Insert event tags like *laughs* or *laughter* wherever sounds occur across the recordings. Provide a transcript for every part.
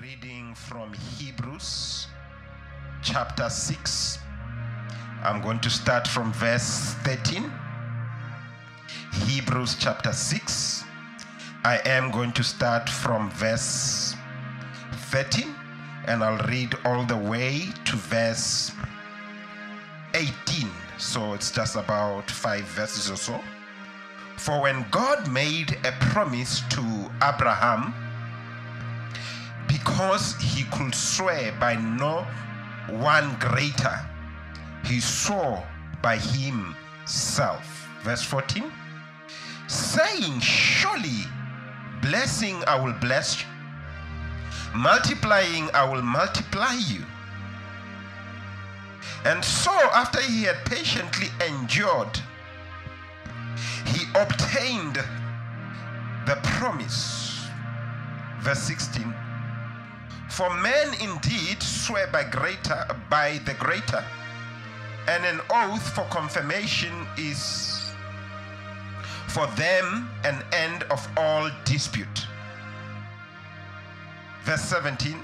reading from Hebrews chapter 6. I'm going to start from verse 13. Hebrews chapter 6. I am going to start from verse 13 and I'll read all the way to verse 18. So it's just about five verses or so. For when God made a promise to Abraham, because he could swear by no one greater, he swore by himself. Verse 14 saying, Surely blessing I will bless you, multiplying I will multiply you. And so, after he had patiently endured, he obtained the promise. Verse 16 For men indeed swear by greater by the greater, and an oath for confirmation is for them an end of all dispute. Verse 17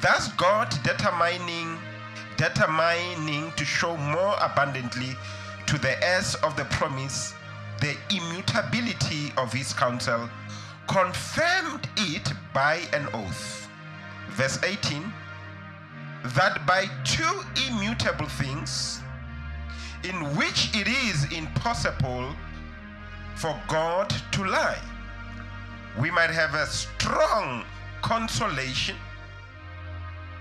Thus God determining determining to show more abundantly to the heirs of the promise the immutability of his counsel, confirmed it by an oath. Verse 18 that by two immutable things, in which it is impossible for God to lie, we might have a strong consolation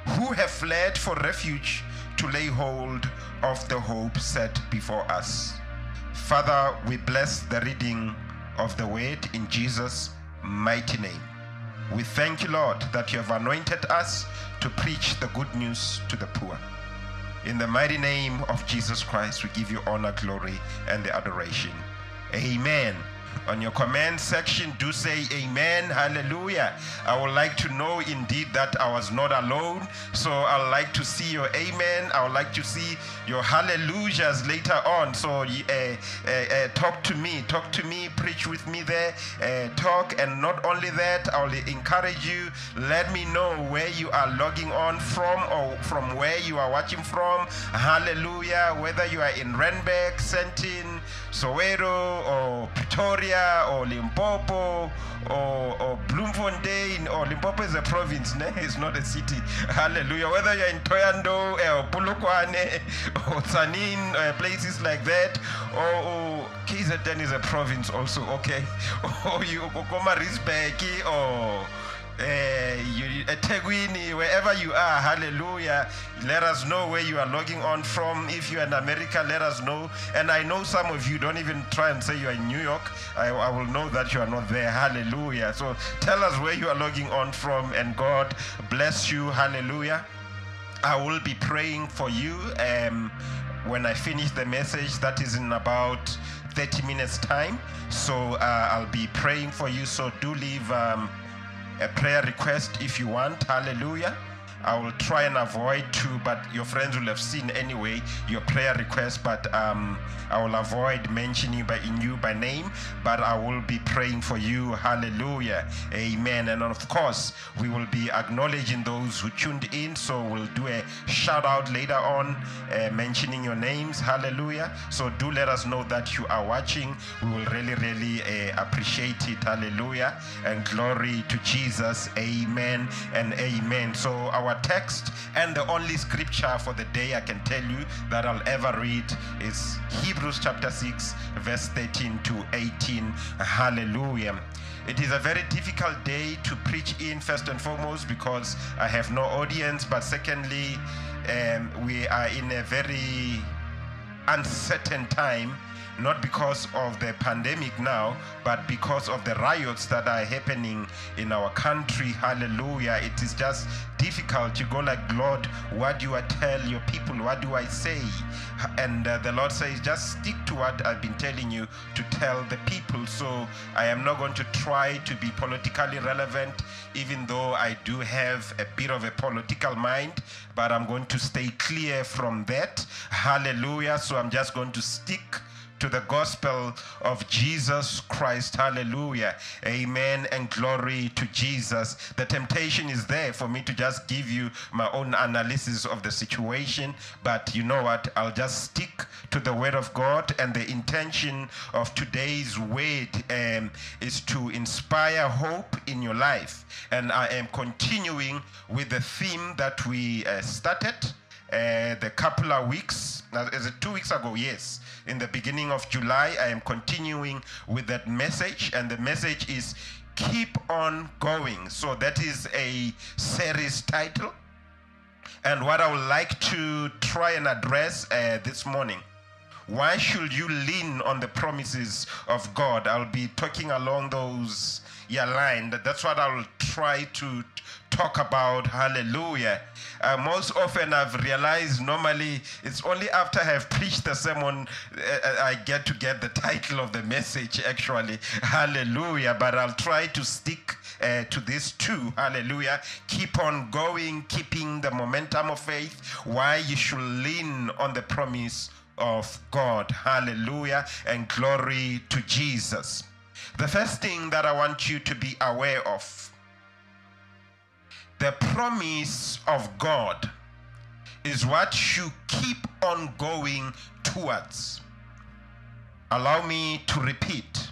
who have fled for refuge to lay hold of the hope set before us. Father, we bless the reading of the word in Jesus' mighty name. We thank you, Lord, that you have anointed us to preach the good news to the poor. In the mighty name of Jesus Christ, we give you honor, glory, and the adoration. Amen. On your comment section, do say amen, hallelujah. I would like to know indeed that I was not alone. So I'd like to see your amen. I would like to see your hallelujahs later on. So uh, uh, uh, talk to me, talk to me, preach with me there, talk. And not only that, I will encourage you. Let me know where you are logging on from or from where you are watching from. Hallelujah. Whether you are in Randburg, Sandton, Soweto, or Pretoria, or Limpopo, or, or Bloemfontein, or Limpopo is a province, *laughs* ne? it's not a city. Hallelujah. Whether you're in Thohoyandou, eh, or Polokwane, *laughs* or Tzaneen, or eh, places like that, or, or KZN is a province also, okay? *laughs* Or you go Maritzburg, or uh, you, eThekwini, wherever you are, hallelujah. Let us know where you are logging on from. If you're in America, let us know. And I know some of you don't even try and say you're in New York. I, I will know that you are not there. Hallelujah. So tell us where you are logging on from, and God bless you. Hallelujah. I will be praying for you um, when I finish the message. That is in about 30 minutes' time. So uh, I'll be praying for you. So do leave. Um, a prayer request if you want. Hallelujah. I will try and avoid to, but your friends will have seen anyway your prayer request. But um, I will avoid mentioning by in you by name, but I will be praying for you. Hallelujah, Amen. And of course, we will be acknowledging those who tuned in. So we'll do a shout out later on, uh, mentioning your names. Hallelujah. So do let us know that you are watching. We will really, really uh, appreciate it. Hallelujah, and glory to Jesus. Amen and amen. So our text and the only scripture for the day I can tell you that I'll ever read is Hebrews chapter 6, verse 13 to 18. Hallelujah. It is a very difficult day to preach in, first and foremost, because I have no audience, but secondly, um, we are in a very uncertain time not because of the pandemic now, but because of the riots that are happening in our country. Hallelujah. It is just difficult. You go like, Lord, what do I tell your people? What do I say? And uh, the Lord says, just stick to what I've been telling you to tell the people. So I am not going to try to be politically relevant, even though I do have a bit of a political mind, but I'm going to stay clear from that. Hallelujah. So I'm just going to stick to the gospel of Jesus Christ. Hallelujah. Amen and glory to Jesus. The temptation is there for me to just give you my own analysis of the situation, but you know what? I'll just stick to the word of God, and the intention of today's word um, is to inspire hope in your life. And I am continuing with the theme that we uh, started uh, the couple of weeks. Now, is it two weeks ago? Yes. In the beginning of July, I am continuing with that message, and the message is Keep on Going. So, that is a series title. And what I would like to try and address uh, this morning why should you lean on the promises of God? I'll be talking along those yeah line. That's what I'll try to talk about. Hallelujah. Uh, most often I've realized normally it's only after I have preached the sermon uh, I get to get the title of the message actually. Hallelujah. But I'll try to stick uh, to this too. Hallelujah. Keep on going, keeping the momentum of faith. Why you should lean on the promise of God. Hallelujah. And glory to Jesus. The first thing that I want you to be aware of the promise of God is what you keep on going towards. Allow me to repeat.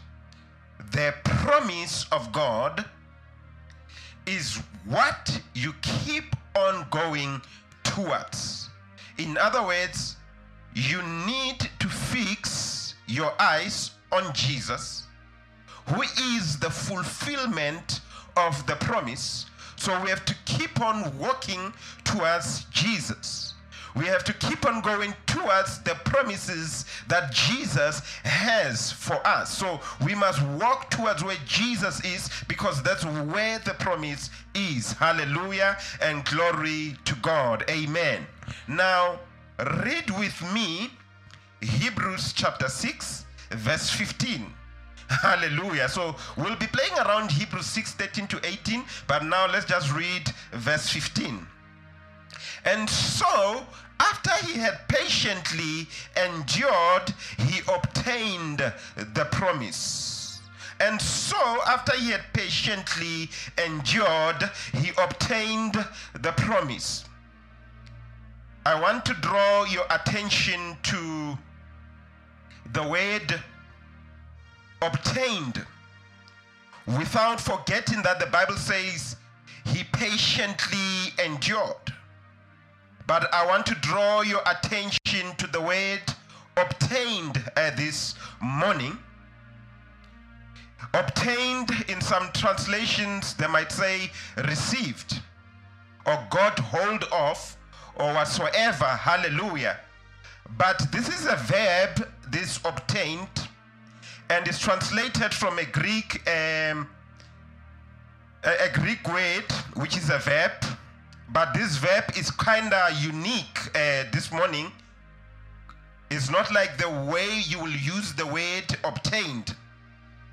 The promise of God is what you keep on going towards. In other words, you need to fix your eyes on Jesus, who is the fulfillment of the promise. So we have to keep on walking towards Jesus. We have to keep on going towards the promises that Jesus has for us. So we must walk towards where Jesus is because that's where the promise is. Hallelujah and glory to God. Amen. Now, read with me Hebrews chapter 6, verse 15. Hallelujah. So we'll be playing around Hebrews 6 13 to 18, but now let's just read verse 15. And so, after he had patiently endured, he obtained the promise. And so, after he had patiently endured, he obtained the promise. I want to draw your attention to the word obtained without forgetting that the Bible says he patiently endured. But I want to draw your attention to the word obtained uh, this morning. Obtained in some translations, they might say received or got hold of or whatsoever. Hallelujah. But this is a verb, this obtained, and is translated from a Greek um, a, Greek word, which is a verb. But this verb is kind of unique uh, this morning. It's not like the way you will use the word obtained.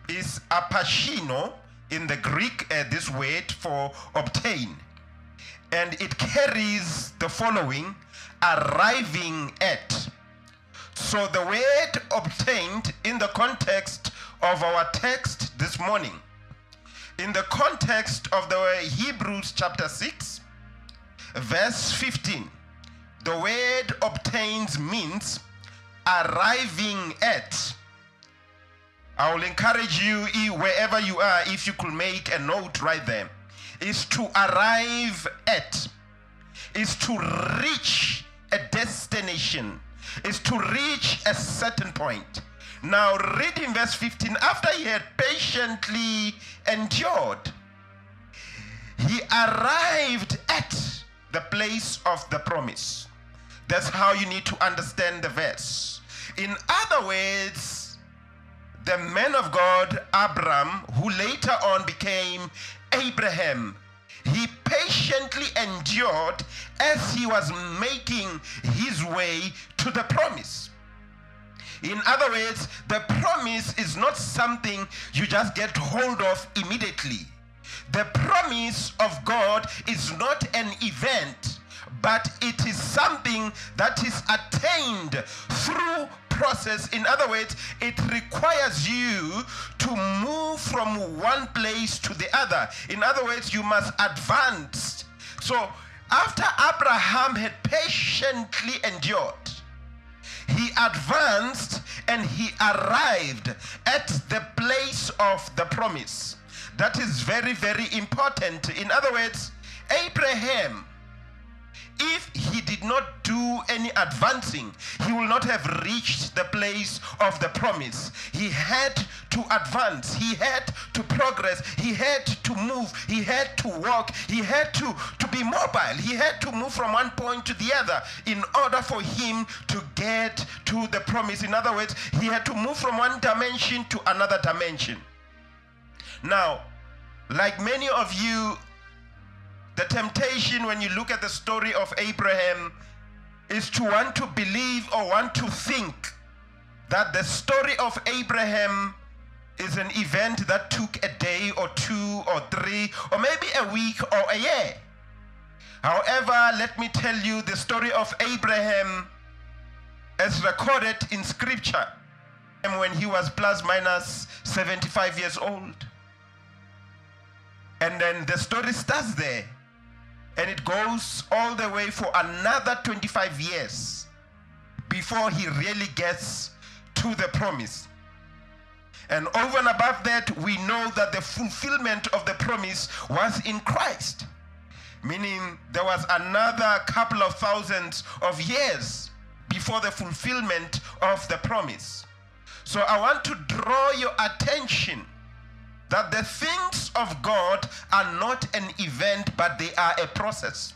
It's apachino in the Greek, uh, this word for obtain and it carries the following arriving at. So the word obtained in the context of our text this morning, in the context of the Hebrews chapter 6, verse 15, the word obtains means arriving at. I will encourage you, eh, wherever you are, if you could make a note right there is to arrive at, is to reach a destination, is to reach a certain point. Now, reading verse 15, after he had patiently endured, he arrived at the place of the promise. That's how you need to understand the verse. In other words, the man of God, Abram, who later on became Abraham, he patiently endured as he was making his way to the promise. In other words, the promise is not something you just get hold of immediately. The promise of God is not an event, but it is something that is attained through process. In other words, it requires you to move from one place to the other. In other words, you must advance. So, after Abraham had patiently endured, he advanced and he arrived at the place of the promise. That is very, very important. In other words, Abraham if he did not do any advancing, he will not have reached the place of the promise. He had to advance, he had to progress, he had to move, he had to walk, he had to, to be mobile, he had to move from one point to the other in order for him to get to the promise. In other words, he had to move from one dimension to another dimension. Now, like many of you the temptation when you look at the story of Abraham is to want to believe or want to think that the story of Abraham is an event that took a day or two or three or maybe a week or a year. However, let me tell you the story of Abraham as recorded in scripture when he was plus minus 75 years old. And then the story starts there and it goes all the way for another 25 years before he really gets to the promise. And over and above that, we know that the fulfillment of the promise was in Christ, meaning there was another couple of thousands of years before the fulfillment of the promise. So I want to draw your attention that the things of God are not an event, but they are a process.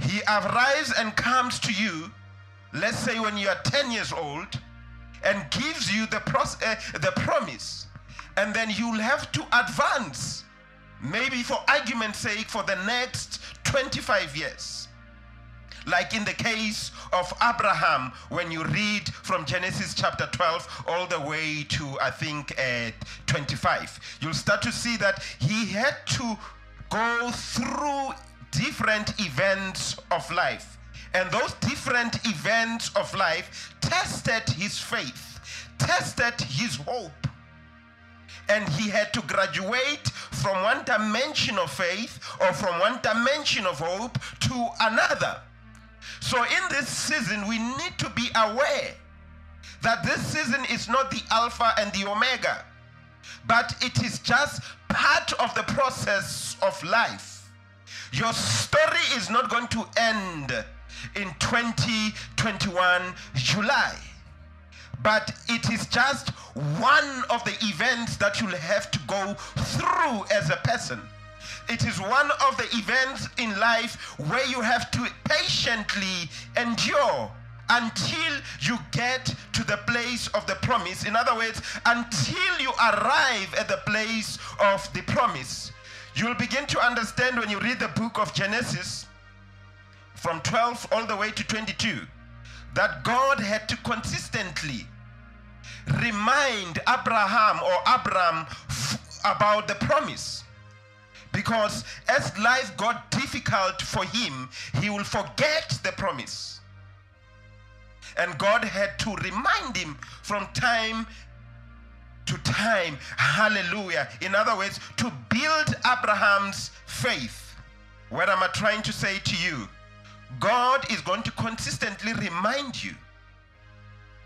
He arrives and comes to you, let's say when you are 10 years old, and gives you the, pros- uh, the promise. And then you'll have to advance, maybe for argument's sake, for the next 25 years. Like in the case of Abraham, when you read from Genesis chapter 12 all the way to, I think, uh, 25, you'll start to see that he had to go through different events of life. And those different events of life tested his faith, tested his hope. And he had to graduate from one dimension of faith or from one dimension of hope to another. So in this season, we need to be aware that this season is not the Alpha and the Omega, but it is just part of the process of life. Your story is not going to end in 2021 July, but it is just one of the events that you'll have to go through as a person. It is one of the events in life where you have to patiently endure until you get to the place of the promise. In other words, until you arrive at the place of the promise. You'll begin to understand when you read the book of Genesis from 12 all the way to 22 that God had to consistently remind Abraham or Abram about the promise. Because as life got difficult for him, he will forget the promise. And God had to remind him from time to time. Hallelujah. In other words, to build Abraham's faith. What am I trying to say to you? God is going to consistently remind you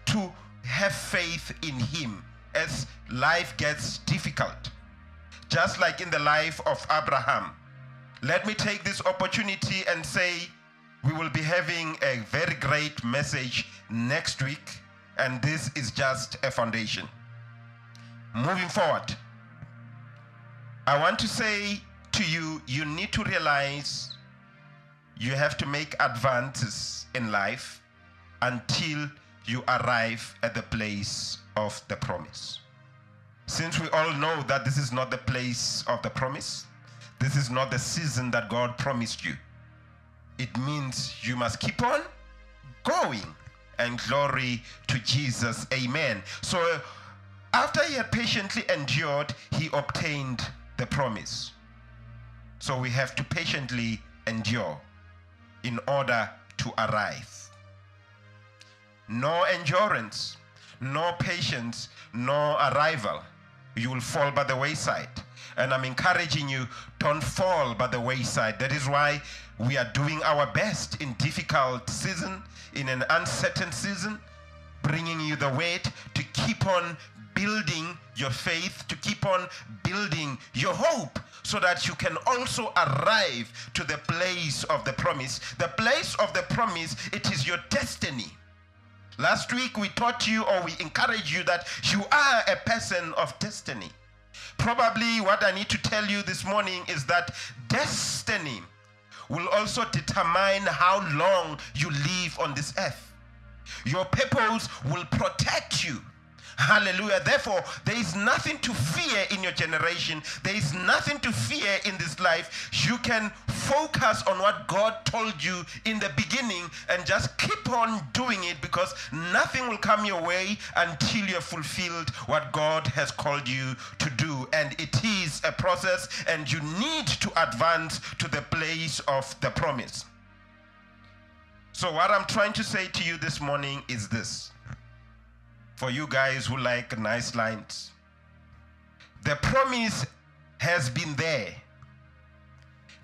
to have faith in Him as life gets difficult just like in the life of Abraham. Let me take this opportunity and say we will be having a very great message next week, and this is just a foundation. Moving forward, I want to say to you, you need to realize you have to make advances in life until you arrive at the place of the promise. Since we all know that this is not the place of the promise, this is not the season that God promised you, it means you must keep on going. And glory to Jesus. Amen. So after he had patiently endured, he obtained the promise. So we have to patiently endure. in order to arrive. No endurance, no patience, no arrival. You will fall by the wayside. And I'm encouraging you, don't fall by the wayside. That is why we are doing our best in difficult season, in an uncertain season, bringing you the weight to keep on building your faith, to keep on building your hope, so that you can also arrive to the place of the promise. The place of the promise, it is your destiny. Last week we taught you or we encouraged you that you are a person of destiny. Probably what I need to tell you this morning is that destiny will also determine how long you live on this earth. Your purpose will protect you Hallelujah. Therefore, there is nothing to fear in your generation. There is nothing to fear in this life. You can focus on what God told you in the beginning and just keep on doing it because nothing will come your way until you have fulfilled what God has called you to do. And it is a process, and you need to advance to the place of the promise. So, what I'm trying to say to you this morning is this for you guys who like nice lines. The promise has been there.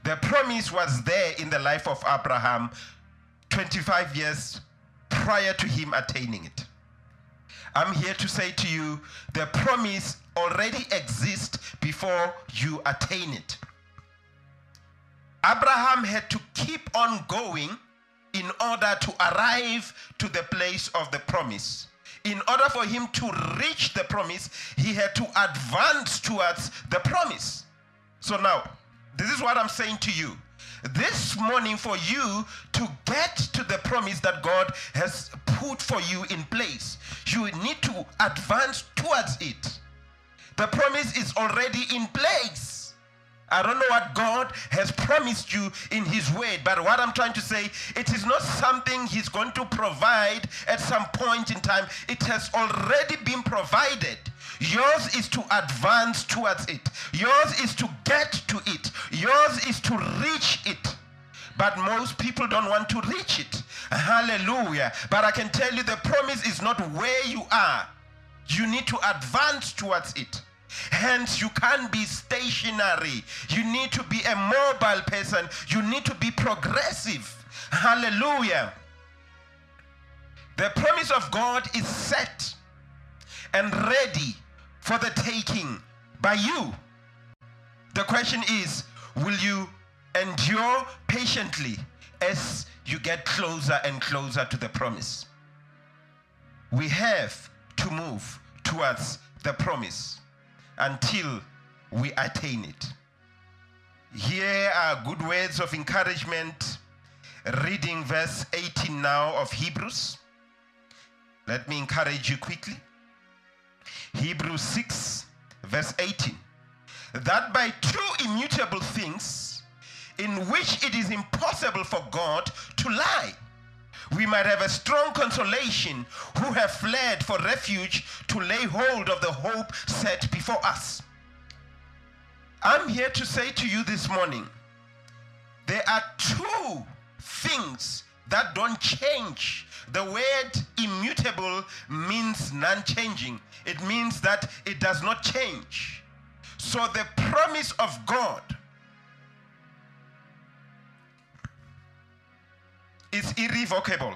The promise was there in the life of Abraham 25 years prior to him attaining it. I'm here to say to you the promise already exists before you attain it. Abraham had to keep on going in order to arrive to the place of the promise in order for him to reach the promise, he had to advance towards the promise. So now, this is what I'm saying to you. This morning, for you to get to the promise that God has put for you in place, you need to advance towards it. The promise is already in place. I don't know what God has promised you in His word, but what I'm trying to say, it is not something He's going to provide at some point in time. It has already been provided. Yours is to advance towards it, yours is to get to it, yours is to reach it. But most people don't want to reach it. Hallelujah. But I can tell you the promise is not where you are, you need to advance towards it. Hence, you can't be stationary. You need to be a mobile person. You need to be progressive. Hallelujah. The promise of God is set and ready for the taking by you. The question is will you endure patiently as you get closer and closer to the promise? We have to move towards the promise until we attain it. Here are good words of encouragement. Reading verse 18 now of Hebrews. Let me encourage you quickly. Hebrews 6, verse 18. That by two immutable things, in which it is impossible for God to lie, we might have a strong consolation who have fled for refuge to lay hold of the hope set before us. I'm here to say to you this morning there are two things that don't change. The word immutable means non changing, it means that it does not change. So the promise of God is irrevocable.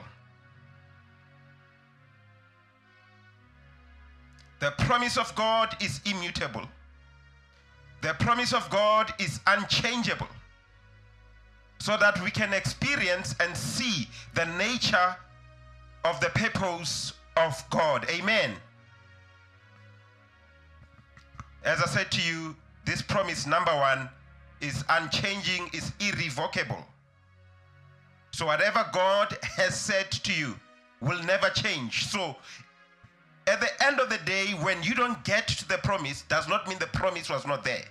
The promise of God is immutable. The promise of God is unchangeable. So that we can experience and see the nature of the purpose of God. Amen. As I said to you, this promise, number one, is unchanging, is irrevocable. So whatever God has said to you will never change. So at the end of the day, when you don't get to the promise, does not mean the promise was not there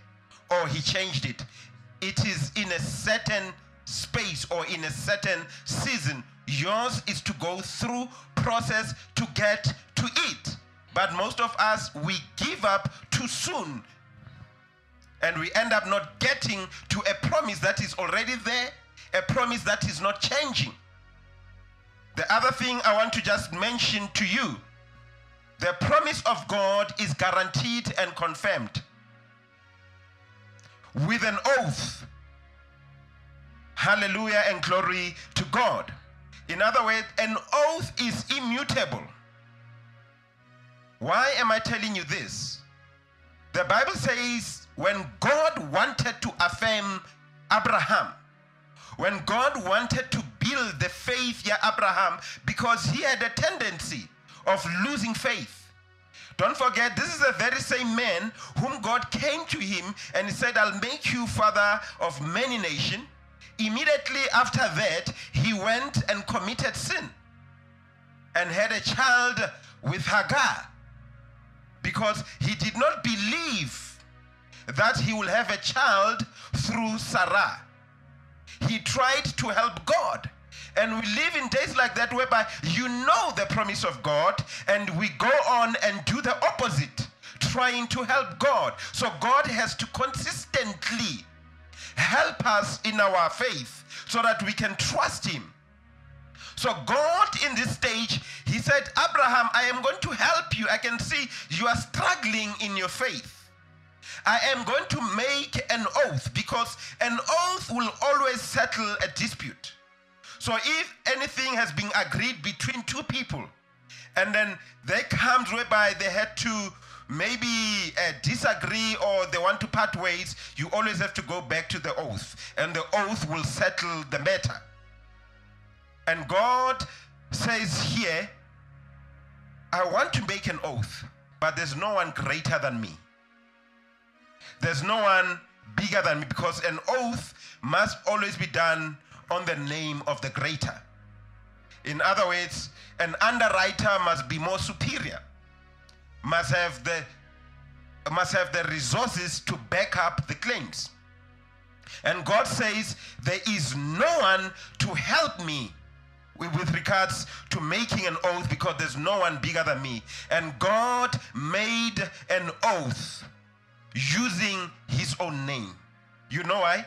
or he changed it. It is in a certain space or in a certain season. Yours is to go through process to get to it. But most of us, we give up too soon. And we end up not getting to a promise that is already there a promise that is not changing. The other thing I want to just mention to you the promise of God is guaranteed and confirmed with an oath. Hallelujah and glory to God. In other words, an oath is immutable. Why am I telling you this? The Bible says when God wanted to affirm Abraham, when God wanted to build the faith yeah Abraham because he had a tendency of losing faith. Don't forget, this is the very same man whom God came to him and he said, I'll make you father of many nations. Immediately after that, he went and committed sin and had a child with Hagar because he did not believe that he will have a child through Sarah. He tried to help God. And we live in days like that whereby you know the promise of God and we go on and do the opposite, trying to help God. So God has to consistently help us in our faith so that we can trust Him. So God in this stage, He said, Abraham, I am going to help you. I can see you are struggling in your faith. I am going to make an oath because an oath will always settle a dispute. So if anything has been agreed between two people, and then there comes whereby they had to maybe uh, disagree or they want to part ways, you always have to go back to the oath, and the oath will settle the matter. And God says here, I want to make an oath, but there's no one greater than me. There's no one bigger than me because an oath must always be done on the name of the greater. In other words, an underwriter must be more superior, must have the must have the resources to back up the claims. And God says, There is no one to help me with regards to making an oath because there's no one bigger than me. And God made an oath using his own name. You know why?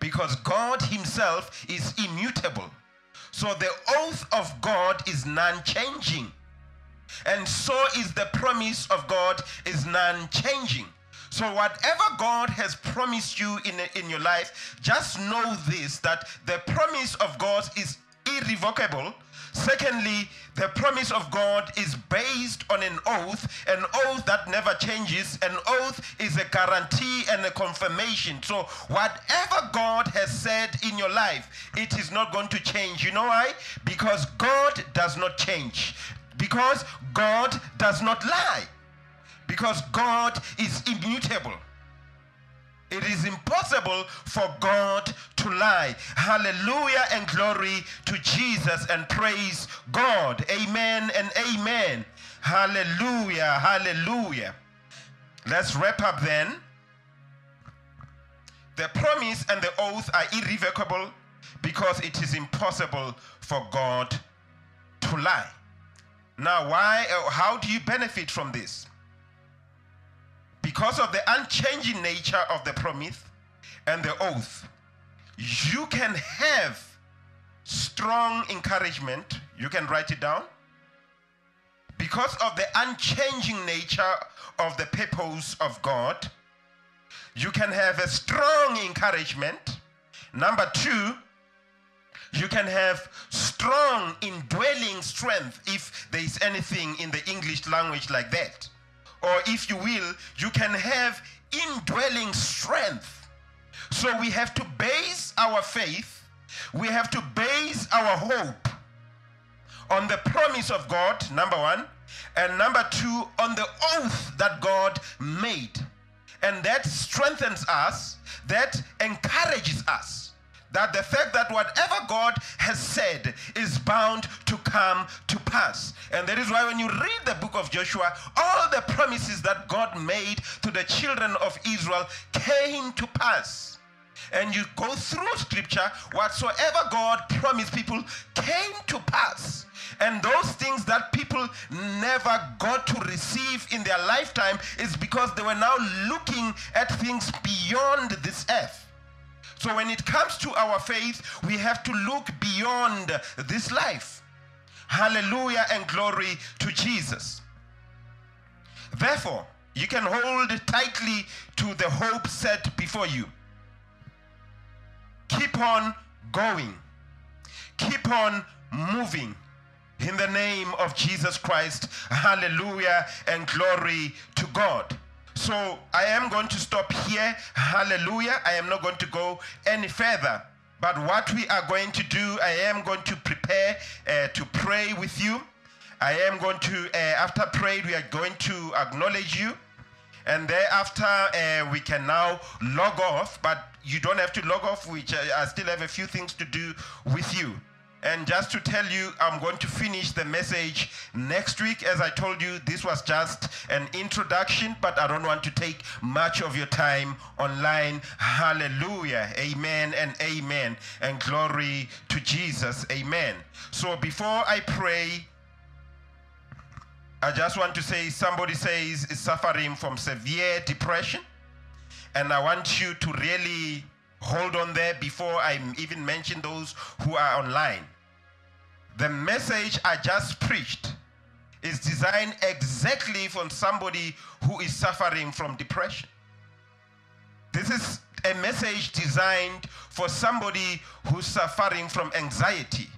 because God Himself is immutable. So the oath of God is non changing. And so is the promise of God is non changing. So whatever God has promised you in, in your life, just know this that the promise of God is irrevocable Secondly, the promise of God is based on an oath, an oath that never changes. An oath is a guarantee and a confirmation. So, whatever God has said in your life, it is not going to change. You know why? Because God does not change. Because God does not lie. Because God is immutable. It is impossible for God to lie. Hallelujah and glory to Jesus and praise God. Amen and amen. Hallelujah. Hallelujah. Let's wrap up then. The promise and the oath are irrevocable because it is impossible for God to lie. Now, why uh, how do you benefit from this? Because of the unchanging nature of the promise and the oath, you can have strong encouragement. You can write it down. Because of the unchanging nature of the purpose of God, you can have a strong encouragement. Number two, you can have strong indwelling strength if there is anything in the English language like that or if you will, you can have indwelling strength. So we have to base our faith, we have to base our hope on the promise of God, number one, and number two, on the oath that God made. And that strengthens us, that encourages us that the fact that whatever God has said is bound to come to pass. And that is why when you read the book of Joshua, all the promises that God made to the children of Israel came to pass. And you go through scripture, whatsoever God promised people came to pass. And those things that people never got to receive in their lifetime is because they were now looking at things beyond this earth. So when it comes to our faith, we have to look beyond this life. Hallelujah and glory to Jesus. Therefore, you can hold tightly to the hope set before you. Keep on going. Keep on moving. In the name of Jesus Christ. Hallelujah and glory to God. So I am going to stop here. Hallelujah. I am not going to go any further. But what we are going to do, I am going to prepare uh, to pray with you. I am going to, uh, after prayer, we are going to acknowledge you. And thereafter, uh, we can now log off. But you don't have to log off, which I, I still have a few things to do with you. And just to tell you, I'm going to finish the message next week. As I told you, this was just an introduction, but I don't want to take much of your time online. Hallelujah. Amen and amen. And glory to Jesus. Amen. So before I pray, I just want to say somebody says is suffering from severe depression. And I want you to really hold on there before I even mention those who are online. The message I just preached is designed exactly for somebody who is suffering from depression. This is a message designed for somebody who's suffering from anxiety.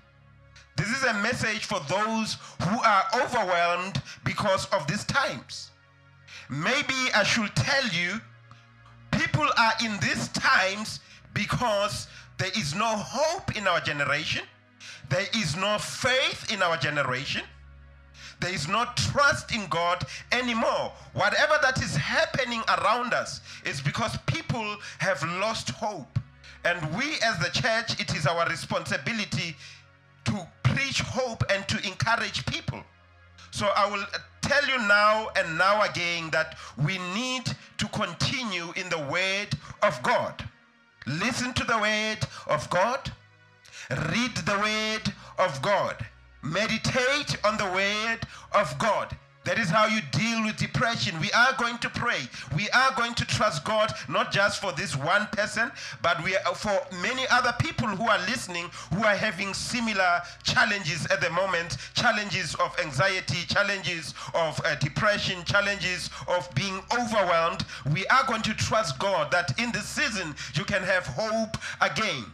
This is a message for those who are overwhelmed because of these times. Maybe I should tell you people are in these times because there is no hope in our generation there is no faith in our generation. There is no trust in God anymore. Whatever that is happening around us is because people have lost hope. And we as the church, it is our responsibility to preach hope and to encourage people. So I will tell you now and now again that we need to continue in the word of God. Listen to the word of God Read the word of God. Meditate on the word of God. That is how you deal with depression. We are going to pray. We are going to trust God, not just for this one person, but we are for many other people who are listening who are having similar challenges at the moment challenges of anxiety, challenges of uh, depression, challenges of being overwhelmed. We are going to trust God that in this season you can have hope again.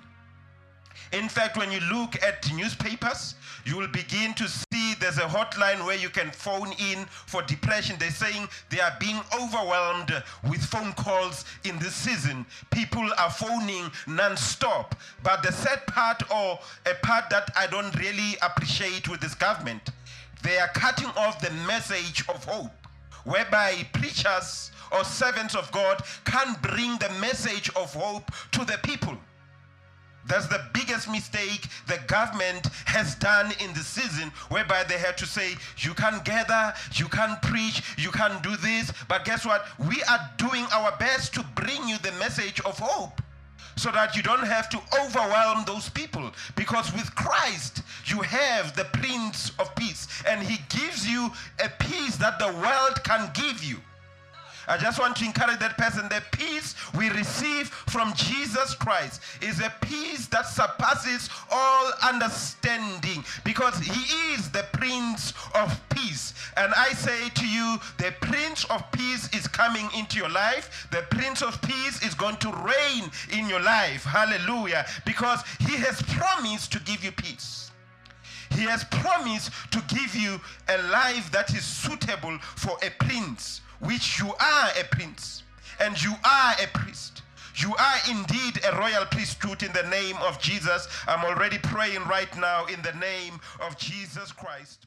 In fact, when you look at newspapers, you will begin to see there's a hotline where you can phone in for depression. They're saying they are being overwhelmed with phone calls in this season. People are phoning non-stop. But the sad part, or a part that I don't really appreciate with this government, they are cutting off the message of hope, whereby preachers or servants of God can bring the message of hope to the people. That's the biggest mistake the government has done in the season, whereby they had to say, you can gather, you can preach, you can do this. But guess what? We are doing our best to bring you the message of hope so that you don't have to overwhelm those people. Because with Christ, you have the Prince of Peace, and He gives you a peace that the world can give you. I just want to encourage that person. The peace we receive from Jesus Christ is a peace that surpasses all understanding because he is the Prince of Peace. And I say to you, the Prince of Peace is coming into your life. The Prince of Peace is going to reign in your life. Hallelujah. Because he has promised to give you peace. He has promised to give you a life that is suitable for a prince which you are a prince and you are a priest. You are indeed a royal priesthood in the name of Jesus. I'm already praying right now in the name of Jesus Christ.